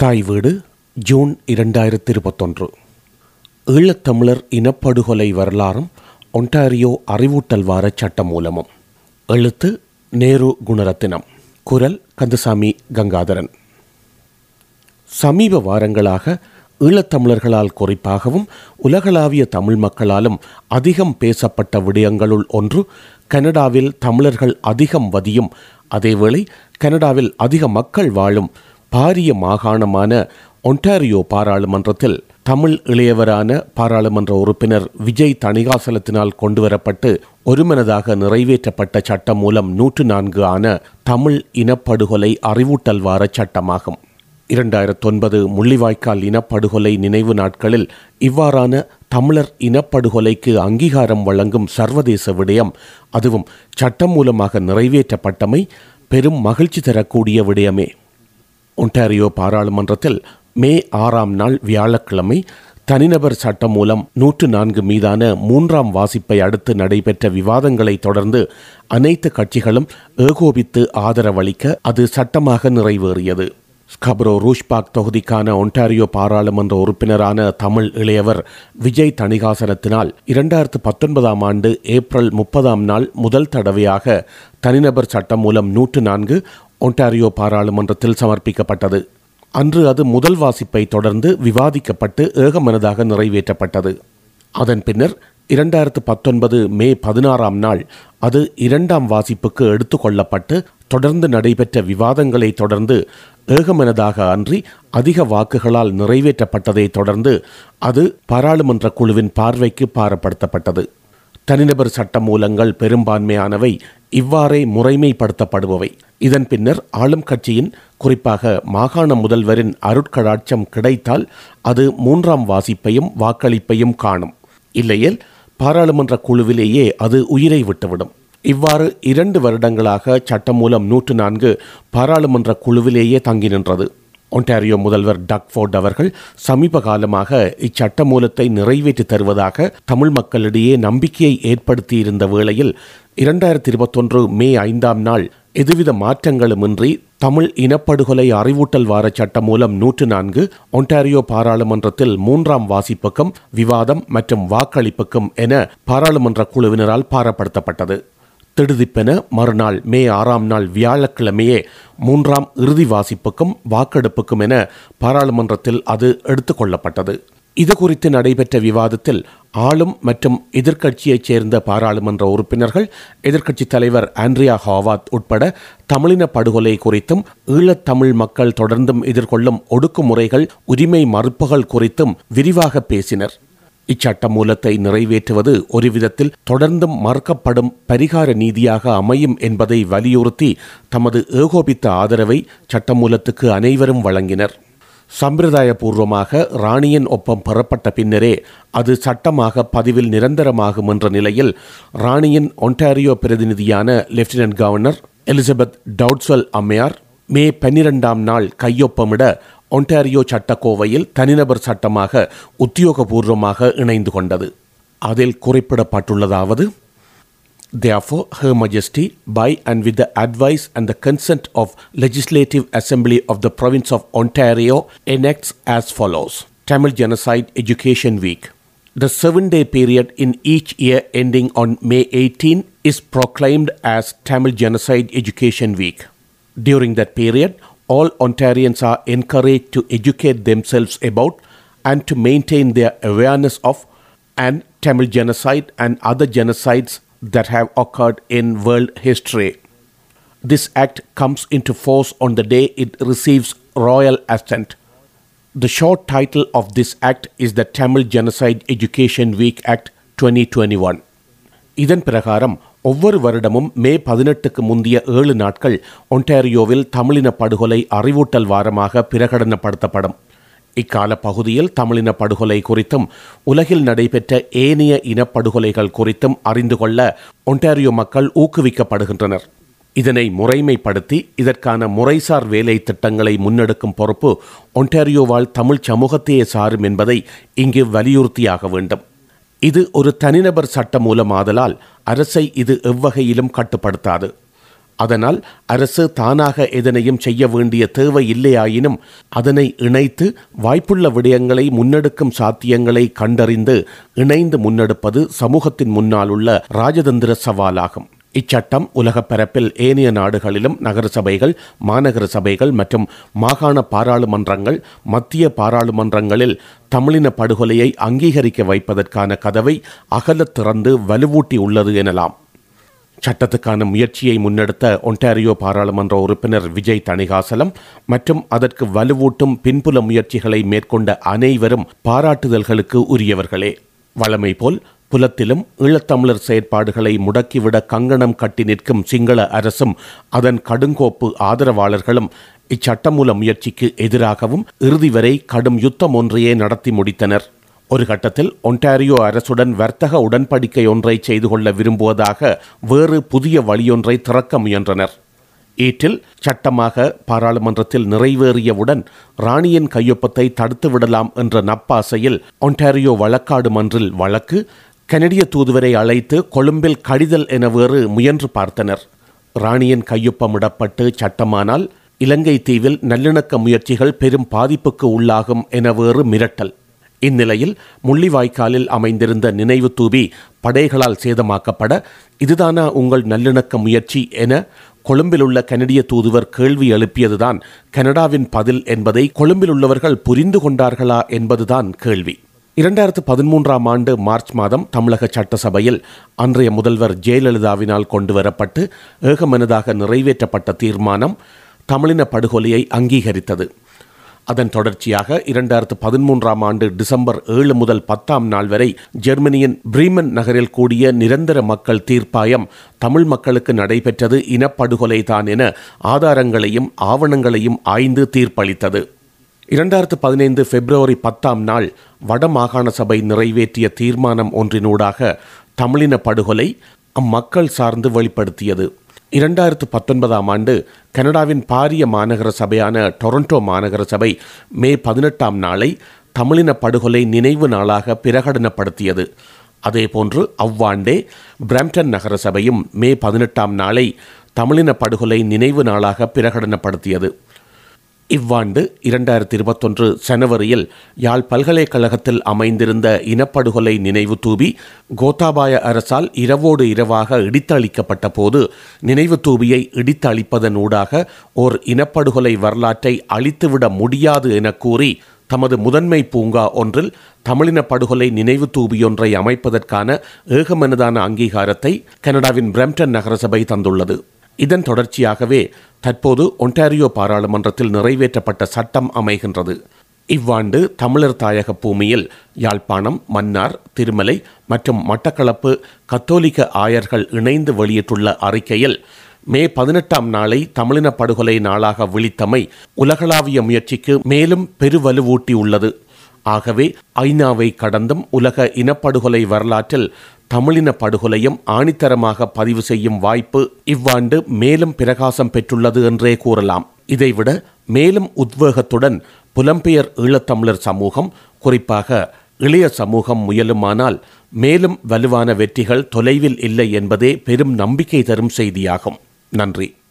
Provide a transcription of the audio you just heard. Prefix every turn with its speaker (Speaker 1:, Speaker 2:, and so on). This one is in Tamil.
Speaker 1: தாய் வீடு ஜூன் இரண்டாயிரத்தி இருபத்தொன்று ஈழத்தமிழர் இனப்படுகொலை வரலாறும் ஒன்டாரியோ அறிவூட்டல் வார சட்டமூலமும். எழுத்து நேரு குணரத்தினம். குரல் கந்தசாமி கங்காதரன். சமீப வாரங்களாக ஈழத்தமிழர்களால் குறிப்பாகவும் உலகளாவிய தமிழ் மக்களாலும் அதிகம் பேசப்பட்ட விடயங்களுள் ஒன்று கனடாவில் தமிழர்கள் அதிகம் வதியும் அதேவேளை கனடாவில் அதிக மக்கள் வாழும் பாரிய மாகாணமான ஒன்டாரியோ பாராளுமன்றத்தில் தமிழ் இளையவரான பாராளுமன்ற உறுப்பினர் விஜய் தணிகாசலத்தினால் கொண்டுவரப்பட்டு ஒருமனதாக நிறைவேற்றப்பட்ட சட்டம் மூலம் நூற்று நான்கு ஆன தமிழ் இனப்படுகொலை அறிவூட்டல் வார சட்டமாகும். இரண்டாயிரத்தி ஒன்பது முள்ளிவாய்க்கால் இனப்படுகொலை நினைவு நாட்களில் இவ்வாறான தமிழர் இனப்படுகொலைக்கு அங்கீகாரம் வழங்கும் சர்வதேச விடயம் அதுவும் சட்டம் மூலமாக நிறைவேற்றப்பட்டமை பெரும் மகிழ்ச்சி தரக்கூடிய விடயமே. ஒன்டாரியோ பாராளுமன்றத்தில் மே ஆறாம் நாள் வியாழக்கிழமை தனிநபர் சட்டம் மூலம் நூற்று நான்கு மீதான மூன்றாம் வாசிப்பை அடுத்து நடைபெற்ற விவாதங்களை தொடர்ந்து அனைத்து கட்சிகளும் ஏகோபித்து ஆதரவளிக்க அது சட்டமாக நிறைவேறியது. ஸ்கப்ரோ ரூஷ்பாக் தொகுதிக்கான ஒன்டாரியோ பாராளுமன்ற உறுப்பினரான தமிழ் இளையவர் விஜய் தணிகாசனத்தினால் இரண்டாயிரத்து பத்தொன்பதாம் ஆண்டு ஏப்ரல் முப்பதாம் நாள் முதல் தடவையாக தனிநபர் சட்டம் மூலம் நூற்று நான்கு ஒன்டாரியோ பாராளுமன்றத்தில் சமர்ப்பிக்கப்பட்டது. அன்று அது முதல் வாசிப்பை தொடர்ந்து விவாதிக்கப்பட்டு ஏகமனதாக நிறைவேற்றப்பட்டது. அதன் பின்னர் இரண்டாயிரத்து பத்தொன்பது மே பதினாறாம் நாள் அது இரண்டாம் வாசிப்புக்கு எடுத்துக்கொள்ளப்பட்டு தொடர்ந்து நடைபெற்ற விவாதங்களை தொடர்ந்து ஏகமனதாக அன்றி அதிக வாக்குகளால் நிறைவேற்றப்பட்டதை தொடர்ந்து அது பாராளுமன்ற குழுவின் பார்வைக்கு பாரப்படுத்தப்பட்டது. தனிநபர் சட்ட மூலங்கள் பெரும்பான்மையானவை இவ்வாறே முறைமைப்படுத்தப்படுபவை. இதன் பின்னர் ஆளும் கட்சியின் குறிப்பாக மாகாண முதல்வரின் அருட்கடாட்சம் கிடைத்தால் அது மூன்றாம் வாசிப்பையும் வாக்களிப்பையும் காணும். இல்லையேல் பாராளுமன்ற குழுவிலேயே அது உயிரை விட்டுவிடும். இவ்வாறு இரண்டு வருடங்களாக சட்டமூலம் நூற்று நான்கு பாராளுமன்ற குழுவிலேயே தங்கி நின்றது. ஒன்டாரியோ முதல்வர் டக்ஃபோர்ட் அவர்கள் சமீப காலமாக இச்சட்டமூலத்தை நிறைவேற்றி தருவதாக தமிழ் மக்களிடையே நம்பிக்கையை ஏற்படுத்தியிருந்த வேளையில் இரண்டாயிரத்தி இருபத்தொன்று மே ஐந்தாம் நாள் எதுவித மாற்றங்களுமின்றி தமிழ் இனப்படுகொலை அறிவூட்டல் வார சட்டம் மூலம் நூற்று நான்கு ஒன்டாரியோ பாராளுமன்றத்தில் மூன்றாம் வாசிப்புக்கும் விவாதம் மற்றும் வாக்களிப்புக்கும் என பாராளுமன்ற குழுவினரால் பாரப்படுத்தப்பட்டது. திடுதிப்பென மறுநாள் மே ஆறாம் நாள் வியாழக்கிழமையே மூன்றாம் இறுதி வாசிப்புக்கும் வாக்கெடுப்புக்கும் என பாராளுமன்றத்தில் அது எடுத்துக்கொள்ளப்பட்டது இது குறித்து நடைபெற்ற விவாதத்தில் ஆளும் மற்றும் எதிர்க்கட்சியைச் சேர்ந்த பாராளுமன்ற உறுப்பினர்கள் எதிர்க்கட்சித் தலைவர் ஆண்ட்ரியா ஹாவாத் உட்பட தமிழின படுகொலை குறித்தும் ஈழத்தமிழ் மக்கள் தொடர்ந்தும் எதிர்கொள்ளும் ஒடுக்குமுறைகள் உரிமை மறுப்புகள் குறித்தும் விரிவாக பேசினர். இச்சட்ட மூலத்தை நிறைவேற்றுவது ஒரு விதத்தில் தொடர்ந்தும் மறுக்கப்படும் பரிகார நீதியாக அமையும் என்பதை வலியுறுத்தி தமது ஏகோபித்த ஆதரவை சட்டமூலத்துக்கு அனைவரும் வழங்கினர். சம்பிரதாயபூர்வமாக ராணியின் ஒப்பம் பெறப்பட்ட பின்னரே அது சட்டமாக பதிவில் நிரந்தரமாகும் என்ற நிலையில் ராணியின் ஒன்டாரியோ பிரதிநிதியான லெப்டினன்ட் கவர்னர் எலிசபெத் டவுட்ஸ்வெல் அம்மையார் மே பன்னிரெண்டாம் நாள் கையொப்பமிட ஒன்டாரியோ சட்டக்கோவையில் தனிநபர் சட்டமாக உத்தியோகபூர்வமாக இணைந்து கொண்டது. அதில் குறிப்பிடப்பட்டுள்ளதாவது Therefore, Her Majesty, by and with the advice and the consent of Legislative Assembly of the Province of Ontario, enacts as follows Tamil Genocide Education Week. The seven day period in each year ending on May 18 is proclaimed as Tamil Genocide Education Week. During that period, all Ontarians are encouraged to educate themselves about and to maintain their awareness of and Tamil genocide and other genocides that have occurred in world history. This act comes into force on the day it receives royal assent. The short title of this act is the Tamil Genocide Education Week Act 2021. இதன் பிரகாரம் ஒவ்வொரு வருடமும் மே பதினெட்டுக்கு முந்தைய ஏழு நாட்கள் ஒன்டாரியோவில் தமிழின படுகொலை அறிவூட்டல் வாரமாக பிரகடனப்படுத்தப்படும் இக்கால பகுதியில் தமிழின படுகொலை குறித்தும் உலகில் நடைபெற்ற ஏனைய இனப்படுகொலைகள் குறித்தும் அறிந்து கொள்ள ஒன்டாரியோ மக்கள் ஊக்குவிக்கப்படுகின்றனர். இதனை முறைமைப்படுத்தி இதற்கான முறைசார் வேலை திட்டங்களை முன்னெடுக்கும் பொறுப்பு ஒன்டாரியோவால் தமிழ் சமூகத்தையே சாரும் என்பதை இங்கு வலியுறுத்தியாக வேண்டும். இது ஒரு தனிநபர் சட்ட மூலமாதலால் அரசை இது எவ்வகையிலும் கட்டுப்படுத்தாது. அதனால் அரசு தானாக எதனையும் செய்ய வேண்டிய தேவை இல்லையாயினும் அதனை இணைத்து வாய்ப்புள்ள விடயங்களை முன்னெடுக்கும் சாத்தியங்களை கண்டறிந்து இணைந்து முன்னெடுப்பது சமூகத்தின் முன்னால் உள்ள ராஜதந்திர சவாலாகும். இச்சட்டம் உலகப் பரப்பில் ஏனைய நாடுகளிலும் நகர சபைகள் மாநகர சபைகள் மற்றும் மாகாண பாராளுமன்றங்கள் மத்திய பாராளுமன்றங்களில் தமிழின படுகொலையை அங்கீகரிக்க வைப்பதற்கான கதவை அகலத் திறந்து வலுவூட்டி உள்ளது எனலாம். சட்டத்துக்கான முயற்சியை முன்னெடுத்த ஒன்டாரியோ பாராளுமன்ற உறுப்பினர் விஜய் தணிகாசலம் மற்றும் அதற்கு வலுவூட்டும் பின்புல முயற்சிகளை மேற்கொண்ட அனைவரும் பாராட்டுதல்களுக்கு உரியவர்களே. வழமை போல் புலத்திலும் ஈழத்தமிழர் செயற்பாடுகளை முடக்கிவிட கங்கணம் கட்டி நிற்கும் சிங்கள அரசும் அதன் கடுங்கோப்பு ஆதரவாளர்களும் இச்சட்டமூல முயற்சிக்கு எதிராகவும் இறுதி வரை கடும் யுத்தம் ஒன்றையே நடத்தி முடித்தனர். ஒரு கட்டத்தில் ஒன்டாரியோ அரசுடன் வர்த்தக உடன்படிக்கை ஒன்றை செய்து கொள்ள விரும்புவதாக வேறு புதிய வழியொன்றை திறக்க முயன்றனர். ஈட்டில் சட்டமாக பாராளுமன்றத்தில் நிறைவேறியவுடன் ராணியின் கையொப்பத்தை தடுத்துவிடலாம் என்ற நப்பாசையில் ஒன்டாரியோ வழக்காடு மன்றில் வழக்கு கனடிய தூதுவரை அழைத்து கொழும்பில் கடிதல் என வேறு முயன்று பார்த்தனர். ராணியின் கையொப்பமிடப்பட்டு சட்டமானால் இலங்கை தீவில் நல்லிணக்க முயற்சிகள் பெரும் பாதிப்புக்கு உள்ளாகும் என வேறு மிரட்டல். இந்நிலையில் முள்ளிவாய்க்காலில் அமைந்திருந்த நினைவு தூபி படைகளால் சேதமாக்கப்பட இதுதானா உங்கள் நல்லிணக்க முயற்சி என கொழும்பில் உள்ள கனடிய தூதுவர் கேள்வி எழுப்பியதுதான் கனடாவின் பதில் என்பதை கொழும்பில் உள்ளவர்கள் புரிந்து கொண்டார்களா என்பதுதான் கேள்வி. இரண்டாயிரத்து பதிமூன்றாம் ஆண்டு மார்ச் மாதம் தமிழக சட்டசபையில் அன்றைய முதல்வர் ஜெயலலிதாவினால் கொண்டுவரப்பட்டு ஏகமனதாக நிறைவேற்றப்பட்ட தீர்மானம் தமிழின படுகொலையை அங்கீகரித்தது. அதன் தொடர்ச்சியாக இரண்டாயிரத்து பதிமூன்றாம் ஆண்டு டிசம்பர் ஏழு முதல் பத்தாம் நாள் வரை ஜெர்மனியின் பிரீமன் நகரில் கூடிய நிரந்தர மக்கள் தீர்ப்பாயம் தமிழ் மக்களுக்கு நடைபெற்றது இனப்படுகொலை தான் என ஆதாரங்களையும் ஆவணங்களையும் ஆய்ந்து தீர்ப்பளித்தது. இரண்டாயிரத்து பதினைந்து பிப்ரவரி பத்தாம் நாள் வடமாகாண சபை நிறைவேற்றிய தீர்மானம் ஒன்றினூடாக தமிழின படுகொலை அம்மக்கள் சார்ந்து வெளிப்படுத்தியது. இரண்டாயிரத்து பத்தொன்பதாம் ஆண்டு கனடாவின் பாரிய மாநகர சபையான டொரண்டோ மாநகர சபை மே பதினெட்டாம் நாளை தமிழின படுகொலை நினைவு நாளாக பிரகடனப்படுத்தியது. அதேபோன்று அவ்வாண்டே பிரம்டன் நகர சபையும் மே பதினெட்டாம் நாளை தமிழின படுகொலை நினைவு நாளாக பிரகடனப்படுத்தியது. இவ்வாண்டு இரண்டாயிரத்தி இருபத்தொன்று ஜனவரியில் யாழ் பல்கலைக்கழகத்தில் அமைந்திருந்த இனப்படுகொலை நினைவு தூபி கோத்தாபாய அரசால் இரவோடு இரவாக இடித்தளிக்கப்பட்ட போது நினைவு தூபியை இடித்தளிப்பதன் ஊடாக ஓர் இனப்படுகொலை வரலாற்றை அழித்துவிட முடியாது என கூறி தமது முதன்மை பூங்கா ஒன்றில் தமிழின படுகொலை நினைவு தூபியொன்றை அமைப்பதற்கான ஏகமனதான அங்கீகாரத்தை கனடாவின் பிரம்டன் நகரசபை தந்துள்ளது. இதன் தொடர்ச்சியாகவே தற்போது ஒன்டாரியோ பாராளுமன்றத்தில் நிறைவேற்றப்பட்ட சட்டம் அமைகின்றது. இவ்வாண்டு தமிழர் தாயக பூமியில் யாழ்ப்பாணம் மன்னார் திருமலை மற்றும் மட்டக்களப்பு கத்தோலிக்க ஆயர்கள் இணைந்து வெளியிட்டுள்ள அறிக்கையில் மே பதினெட்டாம் நாளை தமிழின படுகொலை நாளாக விழித்தமை உலகளாவிய முயற்சிக்கு மேலும் பெருவலுவூட்டியுள்ளது ஆகவே ஐநாவை கடந்தும் உலக இனப்படுகொலை வரலாற்றில் தமிழின படுகொலையும் ஆணித்தரமாக பதிவு செய்யும் வாய்ப்பு இவ்வாண்டு மேலும் பிரகாசம் பெற்றுள்ளது என்றே கூறலாம். இதைவிட மேலும் உத்வேகத்துடன் புலம்பெயர் ஈழத்தமிழர் சமூகம் குறிப்பாக இளைய சமூகம் முயலுமானால் மேலும் வலுவான வெற்றிகள் தொலைவில் இல்லை என்பதே பெரும் நம்பிக்கை தரும் செய்தியாகும். நன்றி.